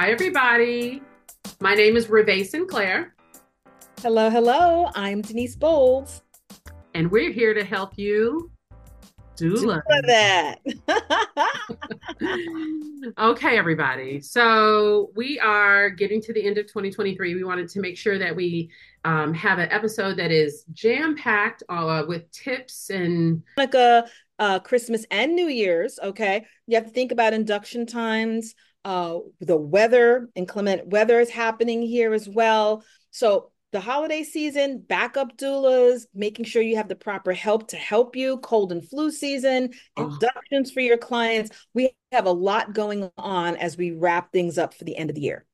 Hi, everybody. My name is Ravae Sinclair. Hello, hello. I'm Denise Bolds. And we're here to help you doula. doula that. okay, everybody. So we are getting to the end of 2023. We wanted to make sure that we um, have an episode that is jam packed uh, with tips and like a uh, Christmas and New Year's. Okay, you have to think about induction times. Uh, the weather, inclement weather is happening here as well. So the holiday season, backup doulas, making sure you have the proper help to help you, cold and flu season, oh. inductions for your clients. We have a lot going on as we wrap things up for the end of the year.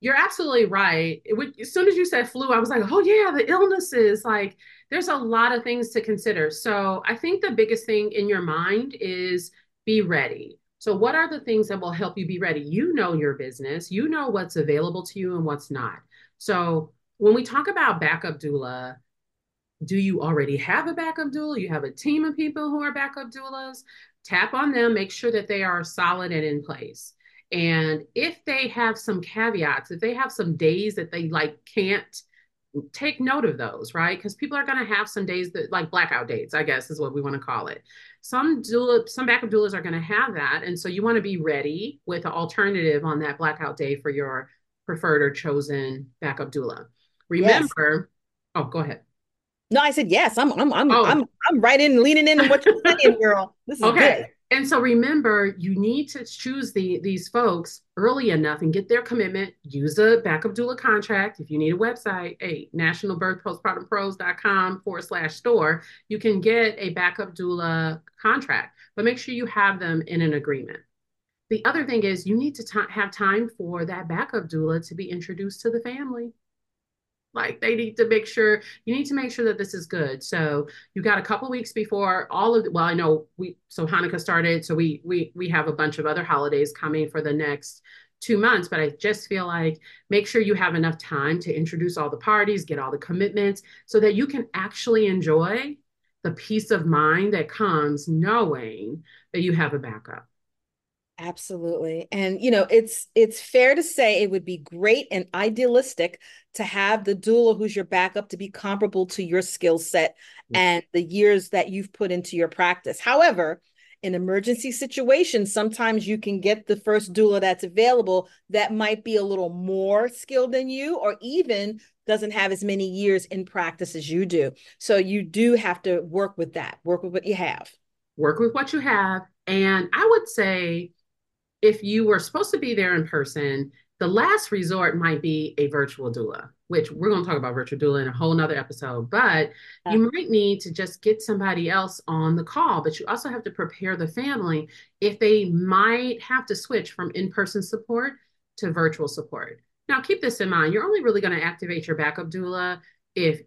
You're absolutely right. Would, as soon as you said flu, I was like, oh, yeah, the illnesses. Like, there's a lot of things to consider. So, I think the biggest thing in your mind is be ready. So, what are the things that will help you be ready? You know your business, you know what's available to you and what's not. So, when we talk about backup doula, do you already have a backup doula? You have a team of people who are backup doulas? Tap on them, make sure that they are solid and in place. And if they have some caveats, if they have some days that they like can't take note of those, right? Because people are going to have some days that like blackout dates, I guess is what we want to call it. Some doula, some backup doulas are going to have that, and so you want to be ready with an alternative on that blackout day for your preferred or chosen backup doula. Remember, yes. oh, go ahead. No, I said yes. I'm I'm I'm oh. I'm I'm right in leaning in what you're saying, girl. This is okay. Good. And so remember, you need to choose the these folks early enough and get their commitment. Use a backup doula contract. If you need a website, a nationalbirthpostpartumpros.com forward slash store, you can get a backup doula contract, but make sure you have them in an agreement. The other thing is you need to t- have time for that backup doula to be introduced to the family. Like they need to make sure you need to make sure that this is good. So you got a couple weeks before all of well, I know we so Hanukkah started, so we we we have a bunch of other holidays coming for the next two months, but I just feel like make sure you have enough time to introduce all the parties, get all the commitments, so that you can actually enjoy the peace of mind that comes knowing that you have a backup. Absolutely. And you know, it's it's fair to say it would be great and idealistic to have the doula who's your backup to be comparable to your skill set mm-hmm. and the years that you've put into your practice. However, in emergency situations, sometimes you can get the first doula that's available that might be a little more skilled than you or even doesn't have as many years in practice as you do. So you do have to work with that. Work with what you have. Work with what you have. And I would say if you were supposed to be there in person, the last resort might be a virtual doula, which we're going to talk about virtual doula in a whole nother episode. But you might need to just get somebody else on the call, but you also have to prepare the family if they might have to switch from in person support to virtual support. Now, keep this in mind you're only really going to activate your backup doula if,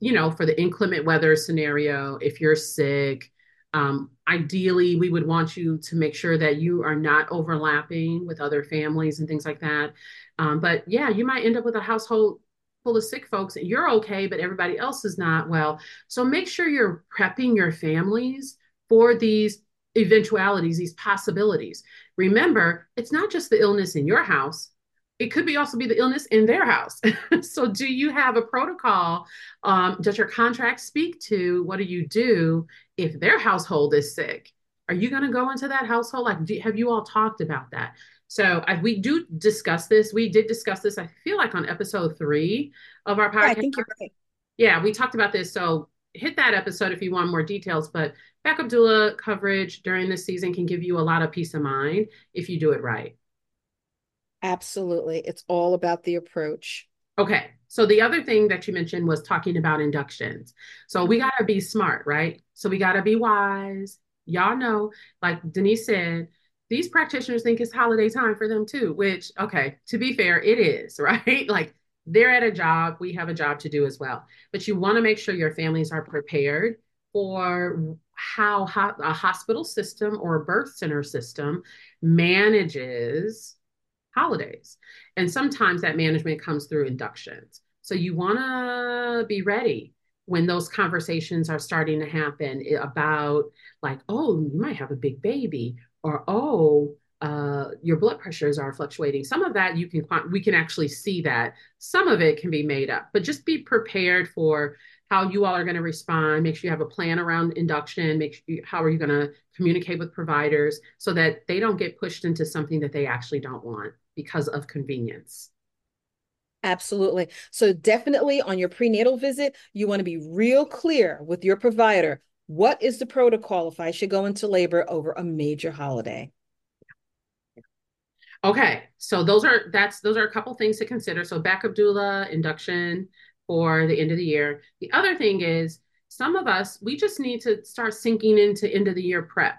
you know, for the inclement weather scenario, if you're sick, um, ideally, we would want you to make sure that you are not overlapping with other families and things like that. Um, but yeah, you might end up with a household full of sick folks and you're okay, but everybody else is not well. So make sure you're prepping your families for these eventualities, these possibilities. Remember, it's not just the illness in your house, it could be also be the illness in their house. so do you have a protocol? Um, does your contract speak to what do you do if their household is sick? Are you going to go into that household? Like, do, have you all talked about that? So I, we do discuss this. We did discuss this. I feel like on episode three of our podcast. Yeah, I think you're right. Yeah, we talked about this. So hit that episode if you want more details. But backup doula coverage during this season can give you a lot of peace of mind if you do it right. Absolutely. It's all about the approach. Okay. So the other thing that you mentioned was talking about inductions. So we got to be smart, right? So we got to be wise. Y'all know, like Denise said, these practitioners think it's holiday time for them too, which, okay, to be fair, it is, right? Like they're at a job, we have a job to do as well. But you want to make sure your families are prepared for how a hospital system or a birth center system manages holidays. And sometimes that management comes through inductions. So you want to be ready when those conversations are starting to happen about like, oh, you might have a big baby, or oh, uh, your blood pressures are fluctuating. Some of that you can we can actually see that. Some of it can be made up, but just be prepared for how you all are going to respond. Make sure you have a plan around induction. Make sure you, how are you going to communicate with providers so that they don't get pushed into something that they actually don't want because of convenience. Absolutely. So definitely on your prenatal visit, you want to be real clear with your provider. What is the protocol if I should go into labor over a major holiday? Okay, so those are that's those are a couple things to consider. So backup doula, induction for the end of the year. The other thing is some of us we just need to start sinking into end of the year prep.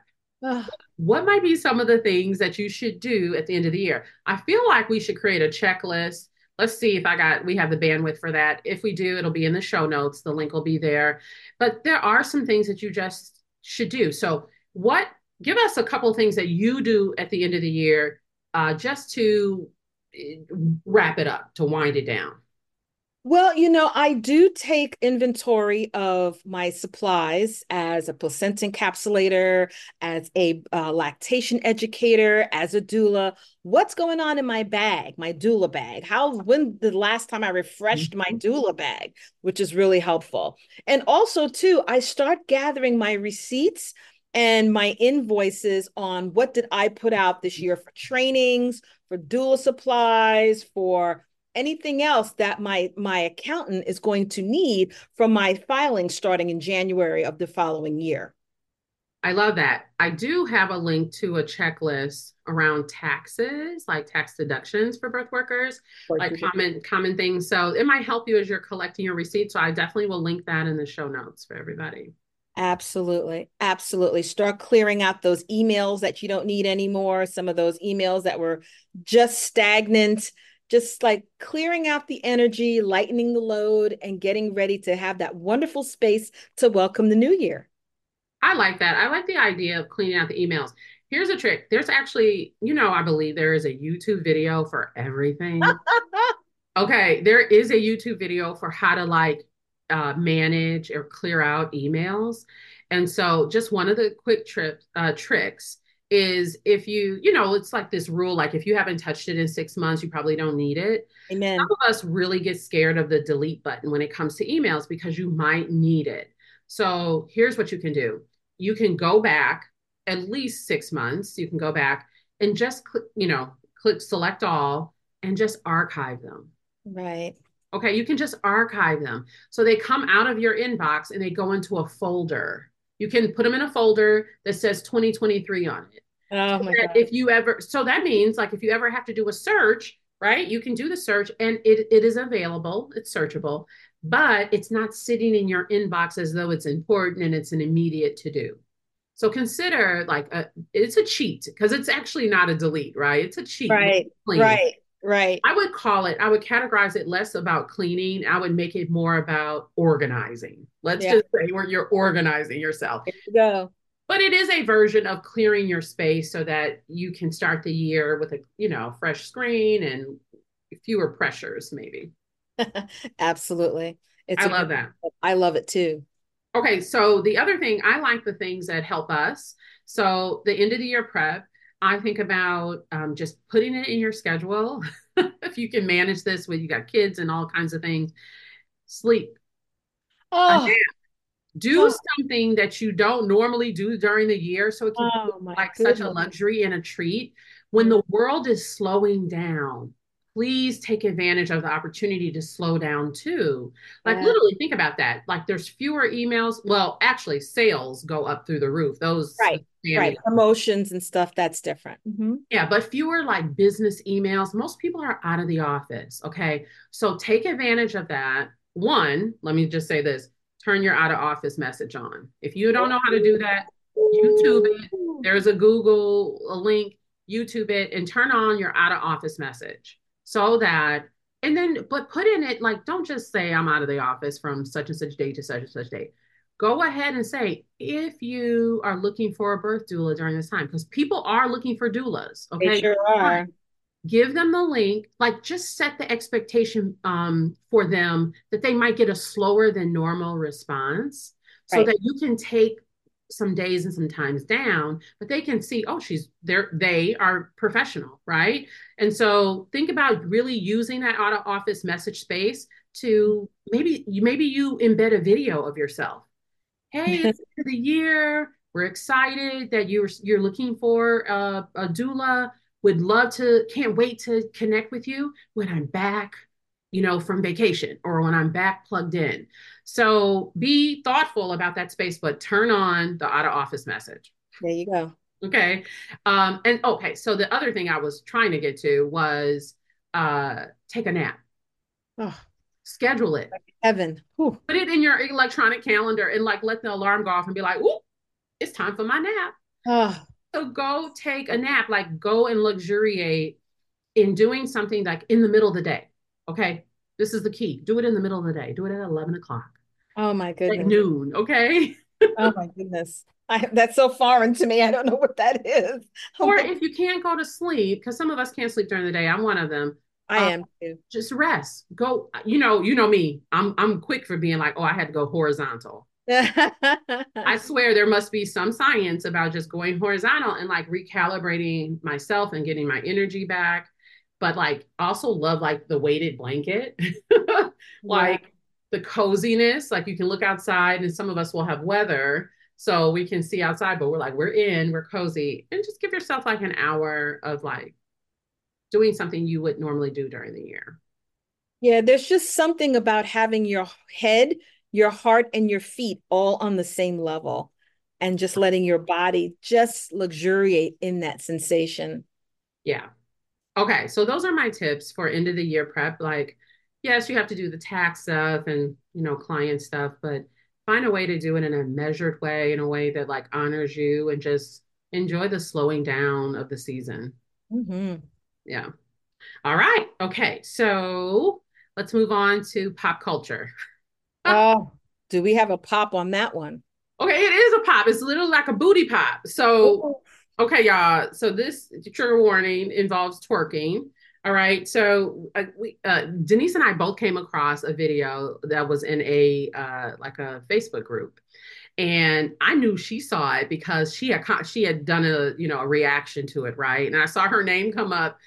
What might be some of the things that you should do at the end of the year? I feel like we should create a checklist. Let's see if I got we have the bandwidth for that. If we do, it'll be in the show notes. The link will be there. But there are some things that you just should do. So what give us a couple things that you do at the end of the year uh, just to eh, wrap it up, to wind it down? Well, you know, I do take inventory of my supplies as a placenta encapsulator, as a uh, lactation educator, as a doula. What's going on in my bag, my doula bag? How, when the last time I refreshed my mm-hmm. doula bag, which is really helpful. And also, too, I start gathering my receipts and my invoices on what did I put out this year for trainings, for doula supplies, for anything else that my my accountant is going to need from my filing starting in January of the following year. I love that. I do have a link to a checklist around taxes, like tax deductions for birth workers, like common common things. So it might help you as you're collecting your receipts. So I definitely will link that in the show notes for everybody. Absolutely. Absolutely. Start clearing out those emails that you don't need anymore. Some of those emails that were just stagnant, just like clearing out the energy, lightening the load, and getting ready to have that wonderful space to welcome the new year. I like that. I like the idea of cleaning out the emails. Here's a trick. There's actually, you know, I believe there is a YouTube video for everything. okay, there is a YouTube video for how to like uh, manage or clear out emails. And so, just one of the quick trip, uh, tricks is if you, you know, it's like this rule like if you haven't touched it in six months, you probably don't need it. Amen. Some of us really get scared of the delete button when it comes to emails because you might need it. So, here's what you can do you can go back at least six months, you can go back and just, click, you know, click select all and just archive them. Right. Okay, you can just archive them. So they come out of your inbox and they go into a folder. You can put them in a folder that says 2023 on it. Oh my God. If you ever, so that means like if you ever have to do a search, right, you can do the search and it, it is available, it's searchable, but it's not sitting in your inbox as though it's important and it's an immediate to do. So consider like a, it's a cheat because it's actually not a delete, right? It's a cheat. Right. Right. Right. I would call it, I would categorize it less about cleaning. I would make it more about organizing. Let's yeah. just say where you're organizing yourself. There you go. But it is a version of clearing your space so that you can start the year with a, you know, fresh screen and fewer pressures, maybe. Absolutely. It's I love that. I love it too. Okay. So the other thing, I like the things that help us. So the end of the year prep, I think about um, just putting it in your schedule. if you can manage this when you got kids and all kinds of things, sleep. Oh, do oh. something that you don't normally do during the year, so it can oh, like goodness. such a luxury and a treat. When the world is slowing down, please take advantage of the opportunity to slow down too. Like yeah. literally think about that. Like there's fewer emails. Well, actually sales go up through the roof. Those right, right. Promotions and stuff that's different. Mm-hmm. Yeah, but fewer like business emails. Most people are out of the office. Okay. So take advantage of that. One, let me just say this turn your out of office message on. If you don't know how to do that, YouTube it. There's a Google a link, YouTube it, and turn on your out of office message so that. And then but put in it like don't just say i'm out of the office from such and such date to such and such date. Go ahead and say if you are looking for a birth doula during this time because people are looking for doulas okay? they sure are. Give them the link. Like just set the expectation um, for them that they might get a slower than normal response so that you can take some days and some times down, but they can see, oh, she's there, they are professional, right? And so think about really using that out of office message space to maybe you maybe you embed a video of yourself. Hey, it's the, the year. We're excited that you're you're looking for a, a doula. Would love to, can't wait to connect with you when I'm back you know, from vacation or when I'm back plugged in. So be thoughtful about that space, but turn on the out of office message. There you go. Okay. Um, and okay, so the other thing I was trying to get to was uh take a nap. Oh. Schedule it. Heaven. Put it in your electronic calendar and like let the alarm go off and be like, oh, it's time for my nap. Oh. So go take a nap, like go and luxuriate in doing something like in the middle of the day Okay. This is the key. Do it in the middle of the day. Do it at 11 o'clock. Oh my goodness. Like noon. Okay. oh my goodness. I, that's so foreign to me. I don't know what that is. Or if you can't go to sleep, because some of us can't sleep during the day. I'm one of them. I um, am too. Just rest. Go. You know. You know me. I'm. I'm quick for being like, oh, I had to go horizontal. I swear there must be some science about just going horizontal and like recalibrating myself and getting my energy back but like also love like the weighted blanket, like yeah. the coziness. Like you can look outside, and some of us will have weather, so we can see outside, but we're like, we're in, we're cozy, and just give yourself like an hour of like doing something you would normally do during the year. Yeah, there's just something about having your head, your heart, and your feet all on the same level and just letting your body just luxuriate in that sensation. Yeah. Okay, so those are my tips for end of the year prep. Like, yes, you have to do the tax stuff and you know client stuff, but find a way to do it in a measured way, in a way that like honors you, and just enjoy the slowing down of the season. Mm-hmm. Yeah. All right. Okay. So let's move on to pop culture. oh, do we have a pop on that one? Okay, it is a pop. It's a little like a booty pop. So. Okay, y'all. So this trigger warning involves twerking. All right. So uh, we, uh, Denise and I both came across a video that was in a uh, like a Facebook group, and I knew she saw it because she had she had done a you know a reaction to it, right? And I saw her name come up.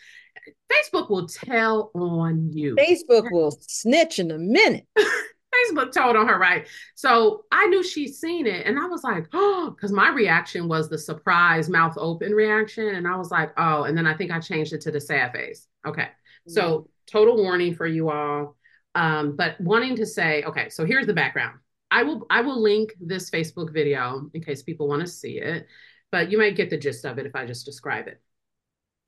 Facebook will tell on you. Facebook will snitch in a minute. Facebook told on her, right? So I knew she'd seen it. And I was like, oh, because my reaction was the surprise mouth open reaction. And I was like, oh, and then I think I changed it to the sad face. Okay. Mm-hmm. So total warning for you all. Um, but wanting to say, okay, so here's the background. I will I will link this Facebook video in case people want to see it, but you might get the gist of it if I just describe it.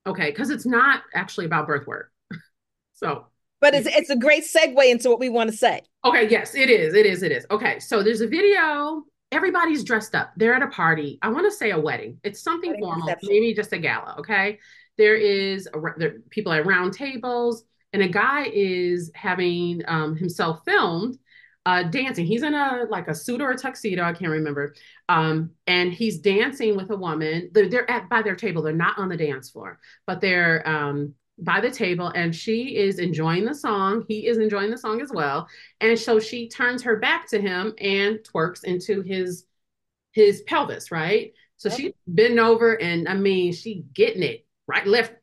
Okay, because it's not actually about birth work. so but it's it's a great segue into what we want to say. Okay, yes, it is. It is. It is. Okay, so there's a video. Everybody's dressed up. They're at a party. I want to say a wedding. It's something wedding formal, reception. maybe just a gala. Okay, there is a, there people at round tables, and a guy is having um, himself filmed uh, dancing. He's in a like a suit or a tuxedo, I can't remember. Um, and he's dancing with a woman. They're, they're, at by their table. They're not on the dance floor, but they're um, by the table and she is enjoying the song. He is enjoying the song as well. And so she turns her back to him and twerks into his his pelvis, right? So yep. she's bending over and I mean she getting it right, left,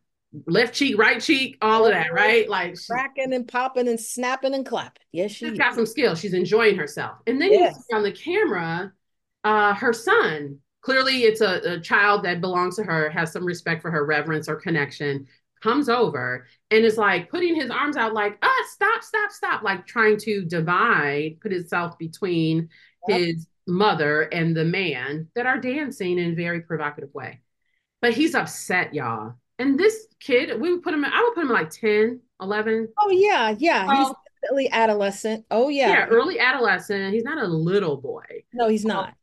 left cheek, right cheek, all of that, right? Like cracking and popping and snapping and clapping. Yes, she's got some skill. She's enjoying herself. And then yes. you see on the camera, uh, her son. Clearly, it's a, a child that belongs to her, has some respect for her reverence or connection comes over and is like putting his arms out like ah stop stop stop like trying to divide put himself between yep. his mother and the man that are dancing in a very provocative way. But he's upset y'all. And this kid we would put him i would put him like 10 11 oh yeah yeah. He's oh. definitely adolescent. Oh yeah. Yeah early adolescent. He's not a little boy. No he's not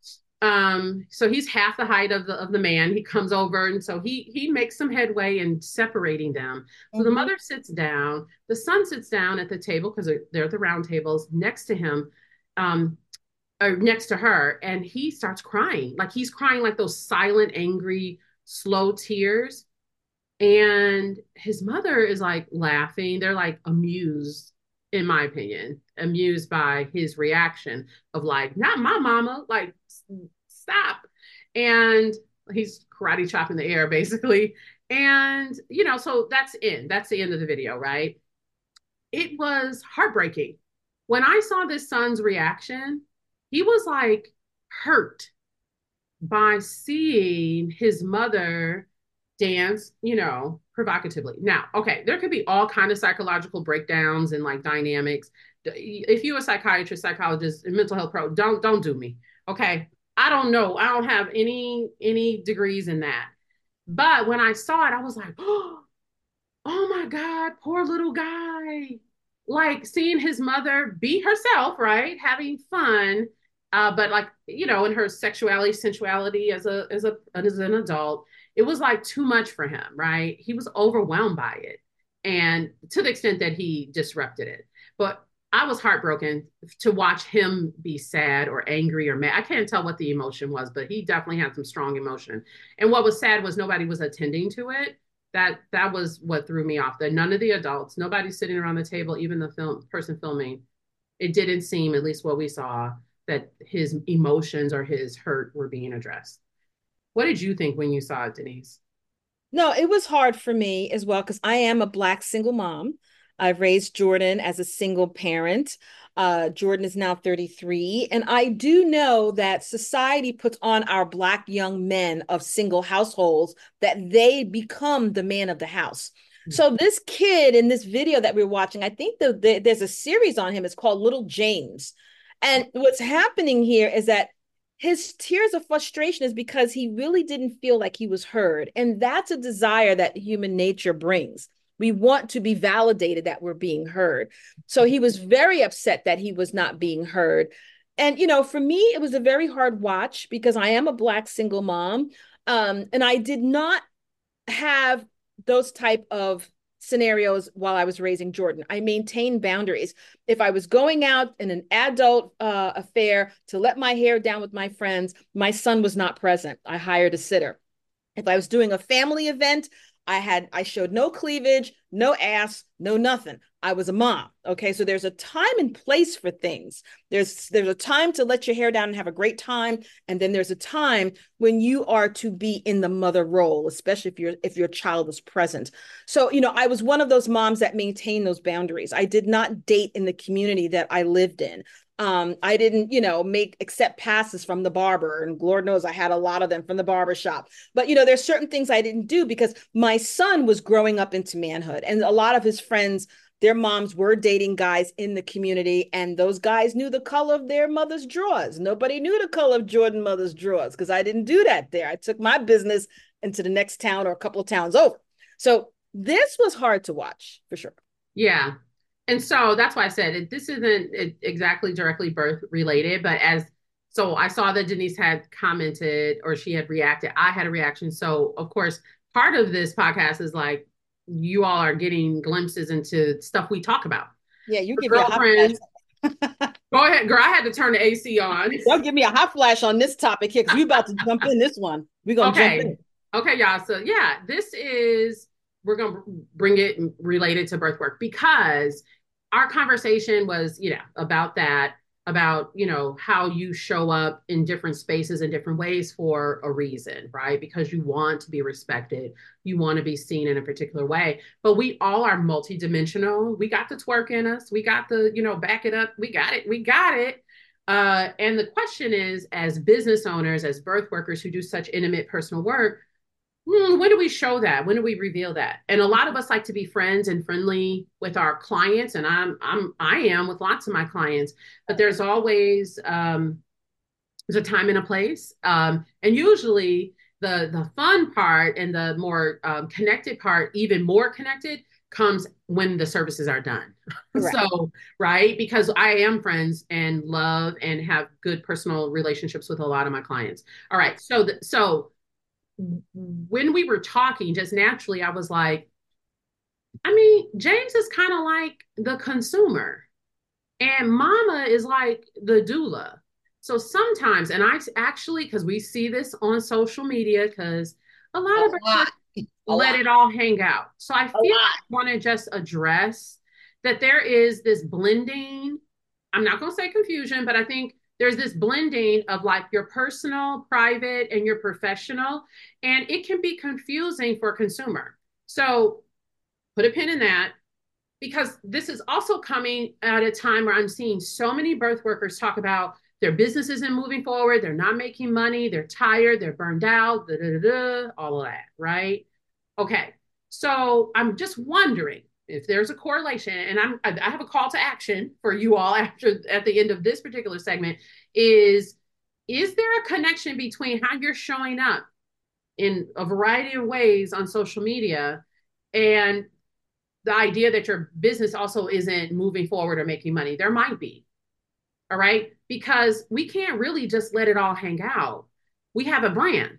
um so he's half the height of the of the man. He comes over and so he he makes some headway in separating them. So mm-hmm. the mother sits down. The son sits down at the table because they're, they're, at the round tables next to him um or next to her and he starts crying. Like he's crying like those silent angry slow tears. And his mother is like laughing. They're like amused in my opinion amused by his reaction of like not my mama. Like stop and he's karate chopping the air basically. And, you know, so that's in, that's the end of the video, right? It was heartbreaking. When I saw this son's reaction, he was like hurt by seeing his mother dance, you know, provocatively. Now, okay, there could be all kind of psychological breakdowns and like dynamics. If you're a psychiatrist, psychologist, and mental health pro, don't don't do me. Okay. I don't know. I don't have any any degrees in that. But when I saw it, I was like, oh, oh my God, poor little guy. Like seeing his mother be herself, right? Having fun. Uh, but like, you know, in her sexuality, sensuality as a as a as an adult, it was like too much for him, right? He was overwhelmed by it. And to the extent that he disrupted it. But I was heartbroken to watch him be sad or angry or mad. I can't tell what the emotion was, but he definitely had some strong emotion. And what was sad was nobody was attending to it. That that was what threw me off. That none of the adults, nobody sitting around the table, even the film person filming, it didn't seem, at least what we saw, that his emotions or his hurt were being addressed. What did you think when you saw it, Denise? No, it was hard for me as well because I am a black single mom. I've raised Jordan as a single parent. Uh, Jordan is now 33. And I do know that society puts on our Black young men of single households that they become the man of the house. Mm-hmm. So this kid in this video that we're watching, I think the, the, there's a series on him. It's called Little James. And what's happening here is that his tears of frustration is because he really didn't feel like he was heard. And that's a desire that human nature brings. We want to be validated that we're being heard. So he was very upset that he was not being heard. And, you know, for me, it was a very hard watch because I am a Black single mom. Um, and I did not have those type of scenarios while I was raising Jordan. I maintained boundaries. If I was going out in an adult uh, affair to let my hair down with my friends, my son was not present. I hired a sitter. If I was doing a family event, I had I showed no cleavage, no ass, no nothing. I was a mom. Okay. So there's a time and place for things. There's there's a time to let your hair down and have a great time. And then there's a time when you are to be in the mother role, especially if your if your child is present. So, you know, I was one of those moms that maintained those boundaries. I did not date in the community that I lived in. Um, I didn't, you know, make accept passes from the barber, and Lord knows I had a lot of them from the barber shop. But you know, there's certain things I didn't do because my son was growing up into manhood, and a lot of his friends, their moms were dating guys in the community, and those guys knew the color of their mother's drawers. Nobody knew the color of Jordan mother's drawers because I didn't do that there. I took my business into the next town or a couple of towns over. So this was hard to watch for sure. Yeah, and so that's why I said it, this isn't exactly directly birth related, but as so I saw that Denise had commented or she had reacted. I had a reaction. So of course, part of this podcast is like you all are getting glimpses into stuff we talk about. Yeah, you give girlfriends. Go ahead, girl. I had to turn the AC on. Don't give me a hot flash on this topic here because we about to jump in this one. We're gonna okay. jump in. Okay, y'all. So yeah, this is we're gonna bring it related to birth work because our conversation was, you know, about that, about, you know, how you show up in different spaces in different ways for a reason, right? Because you want to be respected, you want to be seen in a particular way. But we all are multidimensional. We got the twerk in us, we got the, you know, back it up, we got it, we got it. Uh, and the question is, as business owners, as birth workers who do such intimate personal work, hmm, when do we show that? When do we reveal that? And a lot of us like to be friends and friendly with our clients, and I'm I'm I am with lots of my clients, but there's always um, there's a time and a place, um, and usually the the fun part and the more um, connected part, even more connected, comes when the services are done. Right. so, right, because I am friends and love and have good personal relationships with a lot of my clients. All right, so the, so when we were talking, just naturally, I was like, I mean, James is kind of like the consumer, and Mama is like the doula. So sometimes, and I actually, because we see this on social media, because a lot a of lot. let lot. it all hang out. So I feel I want to just address that there is this blending. I'm not going to say confusion, but I think there's this blending of like your personal, private, and your professional, and it can be confusing for a consumer. So put a pin in that because this is also coming at a time where I'm seeing so many birth workers talk about their business isn't moving forward, they're not making money, they're tired, they're burned out, da, da, da, all of that, right? Okay. So I'm just wondering if there's a correlation, and I'm I have a call to action for you all after at the end of this particular segment is is there a connection between how you're showing up in a variety of ways on social media and the idea that your business also isn't moving forward or making money. There might be. All right. Because we can't really just let it all hang out. We have a brand,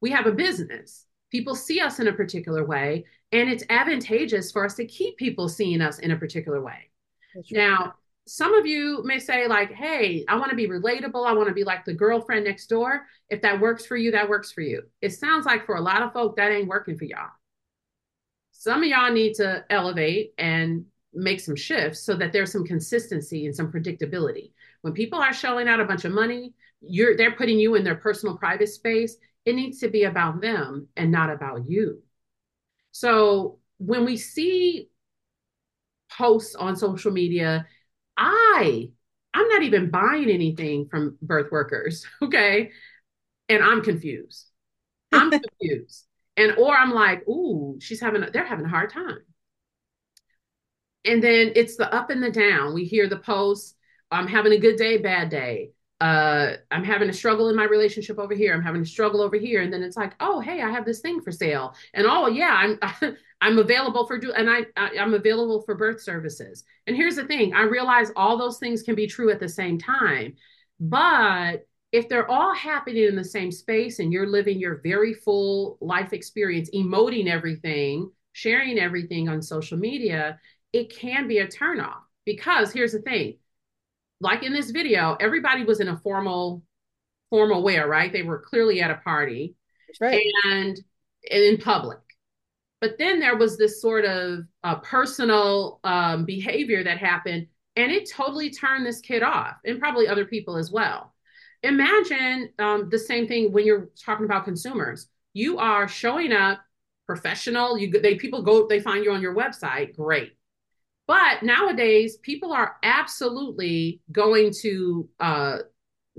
we have a business. People see us in a particular way, and it's advantageous for us to keep people seeing us in a particular way. Now, some of you may say, like, hey, I want to be relatable. I want to be like the girlfriend next door. If that works for you, that works for you. It sounds like for a lot of folk, that ain't working for y'all some of y'all need to elevate and make some shifts so that there's some consistency and some predictability. When people are shelling out a bunch of money, you're they're putting you in their personal private space. It needs to be about them and not about you. So when we see posts on social media, I I'm not even buying anything from birth workers, okay? And I'm confused. I'm confused. And or I'm like, ooh, she's having a, they're having a hard time. And then it's the up and the down. We hear the posts, I'm having a good day, bad day. Uh, I'm having a struggle in my relationship over here. I'm having a struggle over here. And then it's like, oh, hey, I have this thing for sale. And oh yeah, I'm I'm available for do and I, I I'm available for birth services. And here's the thing, I realize all those things can be true at the same time. But if they're all happening in the same space and you're living your very full life experience, emoting everything, sharing everything on social media, it can be a turnoff. Because here's the thing like in this video, everybody was in a formal formal wear, right? They were clearly at a party right. and, and in public. But then there was this sort of uh, personal um, behavior that happened, and it totally turned this kid off, and probably other people as well imagine um, the same thing when you're talking about consumers. You are showing up professional. You they people go they find you on your website. Great. But nowadays, people are absolutely going to uh,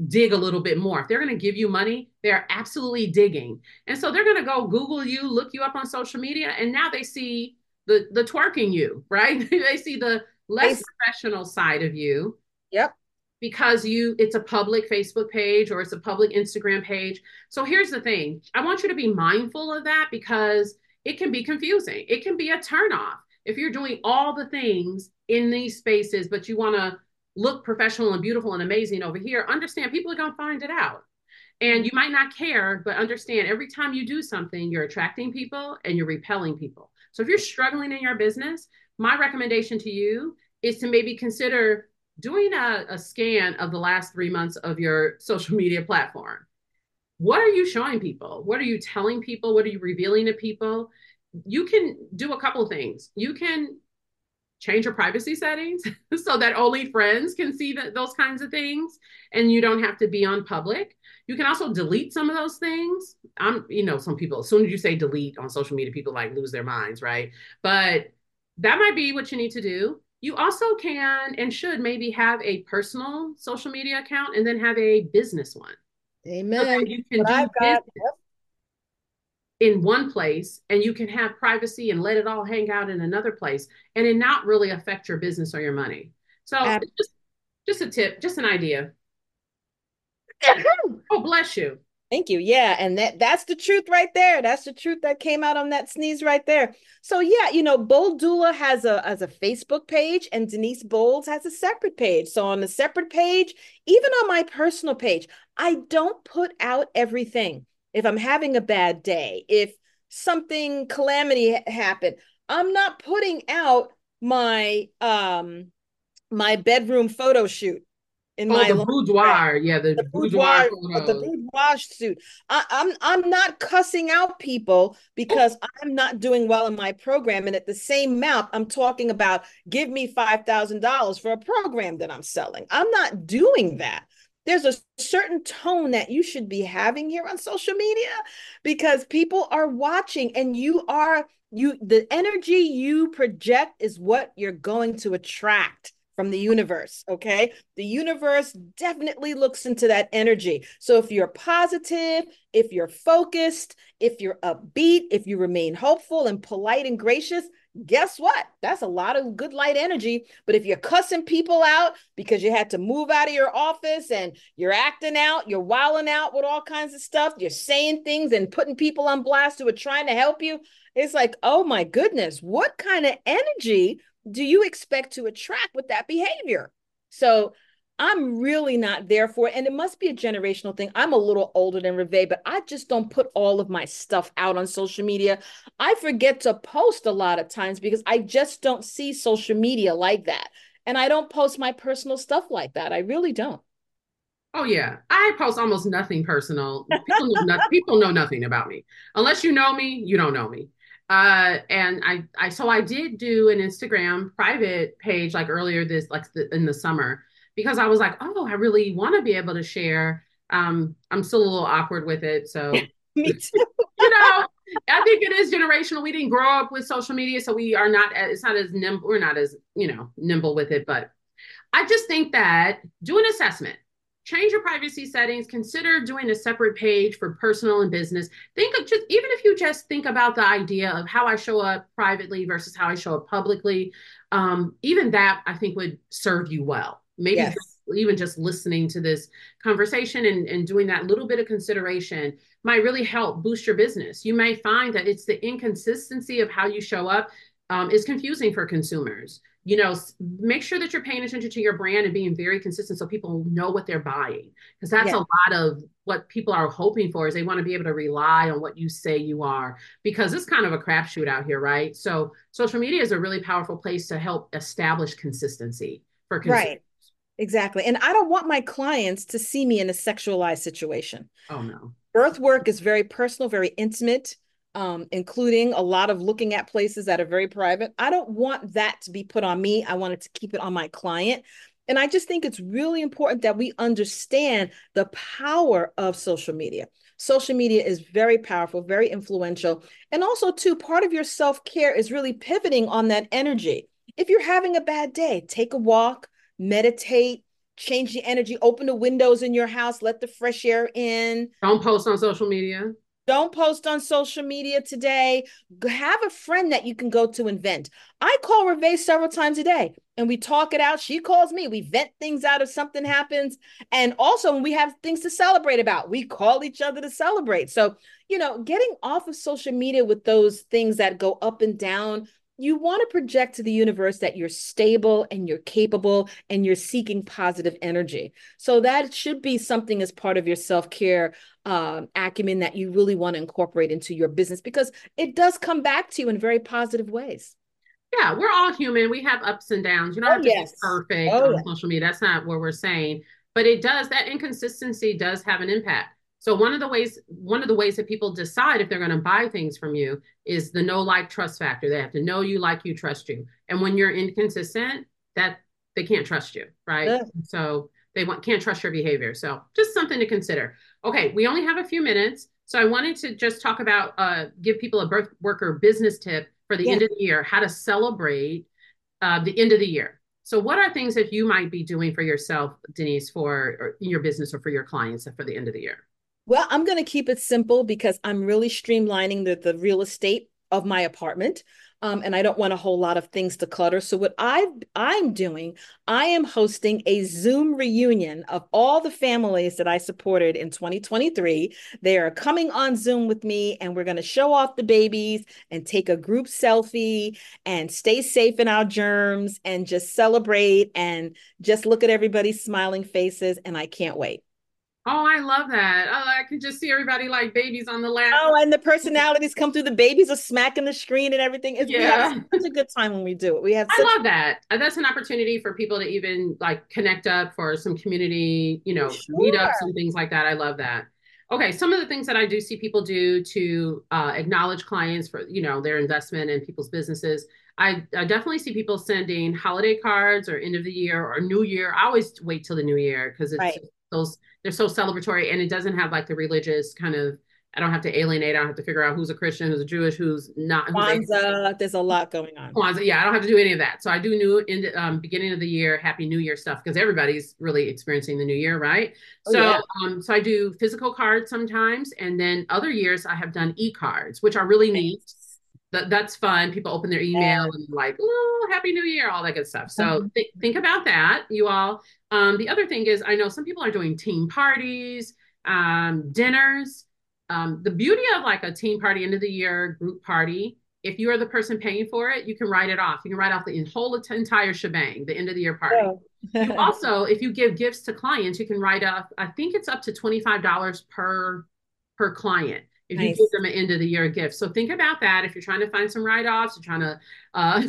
dig a little bit more. If they're going to give you money, they're absolutely digging. And so they're going to go Google you, look you up on social media, and now they see the the twerking you, right? they see the less professional side of you. Yep because you it's a public Facebook page or it's a public Instagram page. So here's the thing. I want you to be mindful of that because it can be confusing. It can be a turnoff. If you're doing all the things in these spaces, but you want to look professional and beautiful and amazing over here, understand people are going to find it out. And you might not care, but understand every time you do something, you're attracting people and you're repelling people. So if you're struggling in your business, my recommendation to you is to maybe consider doing a, a scan of the last three months of your social media platform. What are you showing people? What are you telling people? What are you revealing to people? You can do a couple things. You can change your privacy settings so that only friends can see the, those kinds of things and you don't have to be on public you can also delete some of those things i'm you know some people as soon as you say delete on social media people like lose their minds right but that might be what you need to do you also can and should maybe have a personal social media account and then have a business one. Amen. So you can do got, in one place and you can have privacy and let it all hang out in another place and it not really affect your business or your money. So just, just a tip, just an idea. oh, bless you. Thank you. Yeah, and that that's the truth right there. That's the truth that came out on that sneeze right there. So yeah, you know, Bold Doula has a as a Facebook page and Denise Bolds has a separate page. So on the separate page, even on my personal page, I don't put out everything. If I'm having a bad day, if something calamity happened, I'm not putting out my um my bedroom photo shoot in oh, my the boudoir, yeah, the, the boudoir, boudoir the boudoir suit. I, I'm I'm not cussing out people because I'm not doing well in my program, and at the same mouth, I'm talking about give me five thousand dollars for a program that I'm selling. I'm not doing that. There's a certain tone that you should be having here on social media because people are watching and you are you the energy you project is what you're going to attract from the universe. Okay. The universe definitely looks into that energy. So if you're positive, if you're focused, if you're upbeat, if you remain hopeful and polite and gracious, guess what? That's a lot of good light energy. But if you're cussing people out because you had to move out of your office and you're acting out, you're wilding out with all kinds of stuff, you're saying things and putting people on blast who are trying to help you, it's like, oh my goodness, what kind of energy do you expect to attract with that behavior? So I'm really not there for it. And it must be a generational thing. I'm a little older than Ravae, but I just don't put all of my stuff out on social media. I forget to post a lot of times because I just don't see social media like that. And I don't post my personal stuff like that. I really don't. Oh yeah, I post almost nothing personal. People know, nothing, people know nothing about me. Unless you know me, you don't know me. Uh, and I, I, so I did do an Instagram private page like earlier this, like the, in the summer, because I was like, oh, I really want to be able to share. Um, I'm still a little awkward with it, so me too. you know, I think it is generational. We didn't grow up with social media, so we are not. It's not as nimble. We're not as you know nimble with it, but I just think that do an assessment change your privacy settings consider doing a separate page for personal and business think of just even if you just think about the idea of how i show up privately versus how i show up publicly um, even that i think would serve you well maybe yes. even just listening to this conversation and, and doing that little bit of consideration might really help boost your business you may find that it's the inconsistency of how you show up um, is confusing for consumers you know make sure that you're paying attention to your brand and being very consistent so people know what they're buying because that's yeah. a lot of what people are hoping for is they want to be able to rely on what you say you are because it's kind of a crapshoot out here right so social media is a really powerful place to help establish consistency for consumers. right exactly and i don't want my clients to see me in a sexualized situation oh no birth work is very personal very intimate um, including a lot of looking at places that are very private. I don't want that to be put on me. I wanted to keep it on my client. And I just think it's really important that we understand the power of social media. Social media is very powerful, very influential. And also, too, part of your self care is really pivoting on that energy. If you're having a bad day, take a walk, meditate, change the energy, open the windows in your house, let the fresh air in. Don't post on social media. Don't post on social media today. Have a friend that you can go to and vent. I call Ravae several times a day and we talk it out. She calls me. We vent things out if something happens. And also, when we have things to celebrate about, we call each other to celebrate. So, you know, getting off of social media with those things that go up and down, you want to project to the universe that you're stable and you're capable and you're seeking positive energy. So that should be something as part of your self care um, acumen that you really want to incorporate into your business because it does come back to you in very positive ways. Yeah, we're all human. We have ups and downs. You don't oh, have to yes. be perfect oh, on yeah. social media. That's not what we're saying. But it does that inconsistency does have an impact. So one of the ways one of the ways that people decide if they're going to buy things from you is the know like trust factor. They have to know you, like you, trust you. And when you're inconsistent, that they can't trust you, right? Yeah. So they want can't trust your behavior. So just something to consider. Okay, we only have a few minutes, so I wanted to just talk about uh, give people a birth worker business tip for the yeah. end of the year, how to celebrate uh, the end of the year. So, what are things that you might be doing for yourself, Denise, for your business or for your clients for the end of the year? Well, I'm going to keep it simple because I'm really streamlining the, the real estate of my apartment. Um, and I don't want a whole lot of things to clutter. So what I I'm doing, I am hosting a Zoom reunion of all the families that I supported in 2023. They are coming on Zoom with me, and we're going to show off the babies and take a group selfie and stay safe in our germs and just celebrate and just look at everybody's smiling faces. And I can't wait. Oh, I love that. Oh, I can just see everybody like babies on the lap. Oh, and the personalities come through. The babies are smacking the screen and everything. It's, yeah. such a good time when we do it. We have. Such- I love that. Uh, that's an opportunity for people to even like connect up for some community, you know, sure. meetups and things like that. I love that. Okay, some of the things that I do see people do to uh, acknowledge clients for you know their investment in people's businesses. I, I, definitely see people sending holiday cards or end of the year or New Year. I always wait till the New Year because it's right those they're so celebratory and it doesn't have like the religious kind of I don't have to alienate. I don't have to figure out who's a Christian, who's a Jewish, who's not. Who's Kwanzaa, there's a lot going on. Kwanzaa, yeah, I don't have to do any of that. So I do new in the um, beginning of the year, Happy New Year stuff because everybody's really experiencing the new year, right? Oh, so, yeah. um, so I do physical cards sometimes, and then other years I have done e cards, which are really neat. That, that's fun. People open their email and like, oh, Happy New Year, all that good stuff. So mm-hmm. th- think about that, you all. Um, the other thing is, I know some people are doing team parties, um, dinners um, the beauty of like a team party, end of the year group party, if you are the person paying for it, you can write it off. You can write off the whole entire shebang, the end of the year party. Oh. you also, if you give gifts to clients, you can write off. I think it's up to twenty five dollars per per client if nice. you give them an end of the year gift. So think about that. If you're trying to find some write offs, you're trying to uh,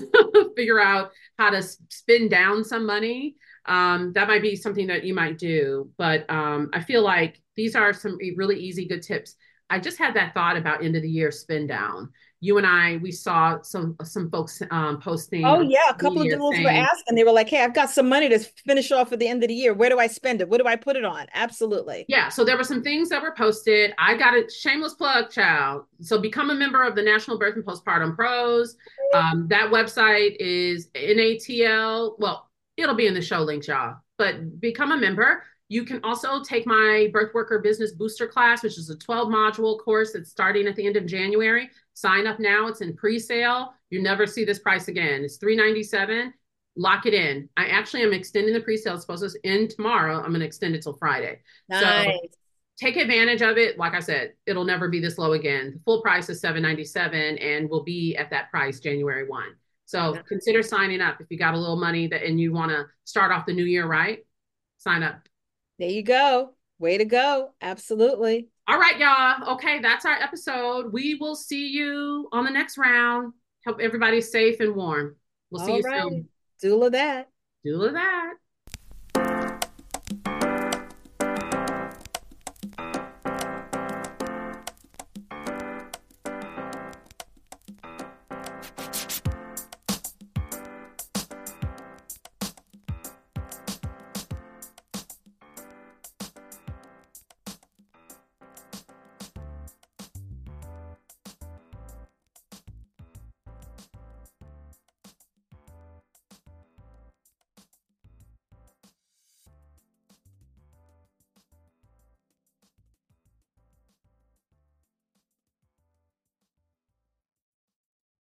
figure out how to spin down some money. Um, that might be something that you might do. But um, I feel like these are some really easy, good tips. I just had that thought about end of the year spin down. You and I, we saw some some folks um, posting. Oh yeah, a couple of dudes were asking. And they were like, "Hey, I've got some money to finish off at the end of the year. Where do I spend it? What do I put it on?" Absolutely. Yeah. So there were some things that were posted. I got a shameless plug, child. So become a member of the National Birth and Postpartum Pros. Um, that website is NATL. Well, it'll be in the show links, y'all. But become a member. You can also take my Birth Worker Business Booster class, which is a 12 module course that's starting at the end of January. Sign up now. It's in pre-sale. You never see this price again. It's 397. Lock it in. I actually am extending the pre-sale. It's supposed to end tomorrow. I'm going to extend it till Friday. Nice. So take advantage of it. Like I said, it'll never be this low again. The full price is 797 and will be at that price January 1. So consider signing up if you got a little money that and you want to start off the new year right. Sign up. There you go. Way to go. Absolutely. All right, y'all. Okay, that's our episode. We will see you on the next round. Hope everybody's safe and warm. We'll see All you right. soon. Doula that. Doula that.